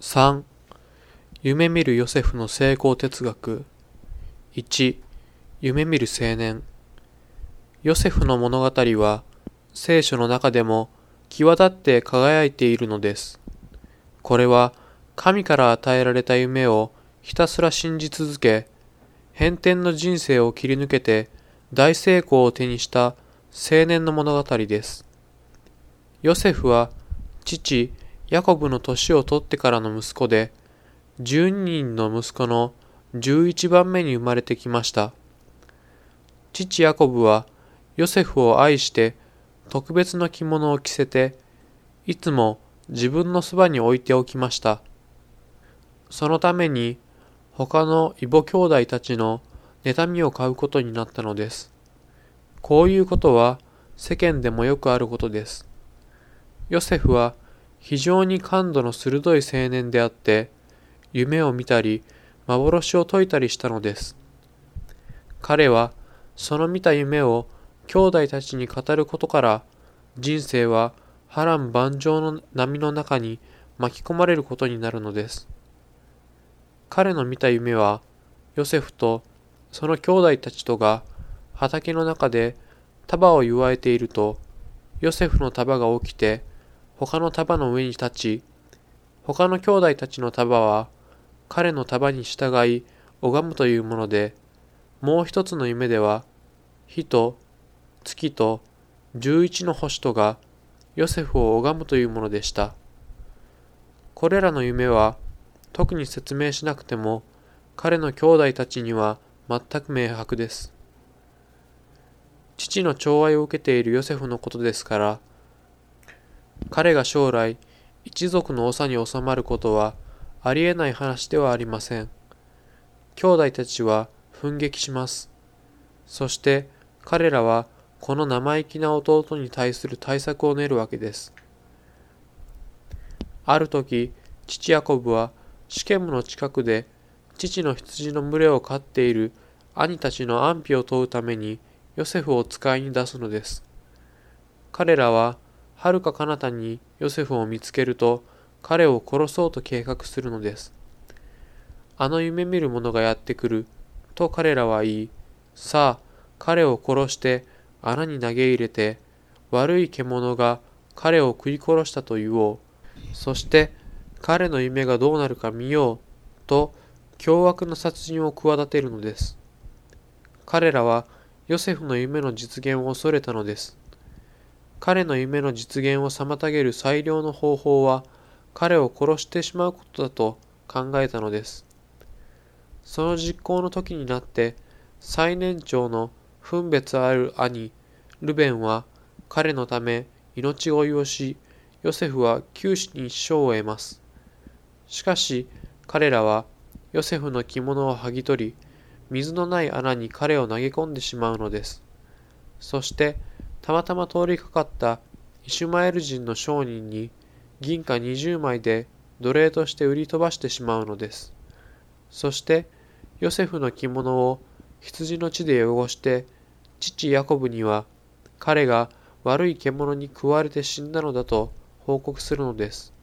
3夢見るヨセフの成功哲学。1夢見る青年。ヨセフの物語は聖書の中でも際立って輝いているのです。これは神から与えられた夢をひたすら信じ続け変転の人生を切り抜けて大成功を手にした青年の物語です。ヨセフは父ヤコブの年を取ってからの息子で、12人の息子の11番目に生まれてきました。父ヤコブはヨセフを愛して特別な着物を着せて、いつも自分のそばに置いておきました。そのために他の異母兄弟たちの妬みを買うことになったのです。こういうことは世間でもよくあることです。ヨセフは非常に感度の鋭い青年であって、夢を見たり、幻を解いたりしたのです。彼は、その見た夢を兄弟たちに語ることから、人生は波乱万丈の波の中に巻き込まれることになるのです。彼の見た夢は、ヨセフとその兄弟たちとが畑の中で束を祝えていると、ヨセフの束が起きて、他の束の上に立ち、他の兄弟たちの束は彼の束に従い拝むというもので、もう一つの夢では、火と月と十一の星とがヨセフを拝むというものでした。これらの夢は特に説明しなくても彼の兄弟たちには全く明白です。父の寵愛を受けているヨセフのことですから、彼が将来一族の長に収まることはありえない話ではありません。兄弟たちは奮撃します。そして彼らはこの生意気な弟に対する対策を練るわけです。ある時、父ヤコブはシケムの近くで父の羊の群れを飼っている兄たちの安否を問うためにヨセフを使いに出すのです。彼らははるか彼方にヨセフを見つけると彼を殺そうと計画するのです。あの夢見る者がやってくると彼らは言い、さあ彼を殺して穴に投げ入れて悪い獣が彼を食い殺したと言おう。そして彼の夢がどうなるか見ようと凶悪な殺人を企てるのです。彼らはヨセフの夢の実現を恐れたのです。彼の夢の実現を妨げる最良の方法は彼を殺してしまうことだと考えたのです。その実行の時になって最年長の分別ある兄ルベンは彼のため命乞いをしヨセフは九死に一生を得ます。しかし彼らはヨセフの着物を剥ぎ取り水のない穴に彼を投げ込んでしまうのです。そしてたまたま通りかかったイシュマエル人の商人に銀貨20枚で奴隷として売り飛ばしてしまうのです。そしてヨセフの着物を羊の血で汚して父ヤコブには彼が悪い獣に食われて死んだのだと報告するのです。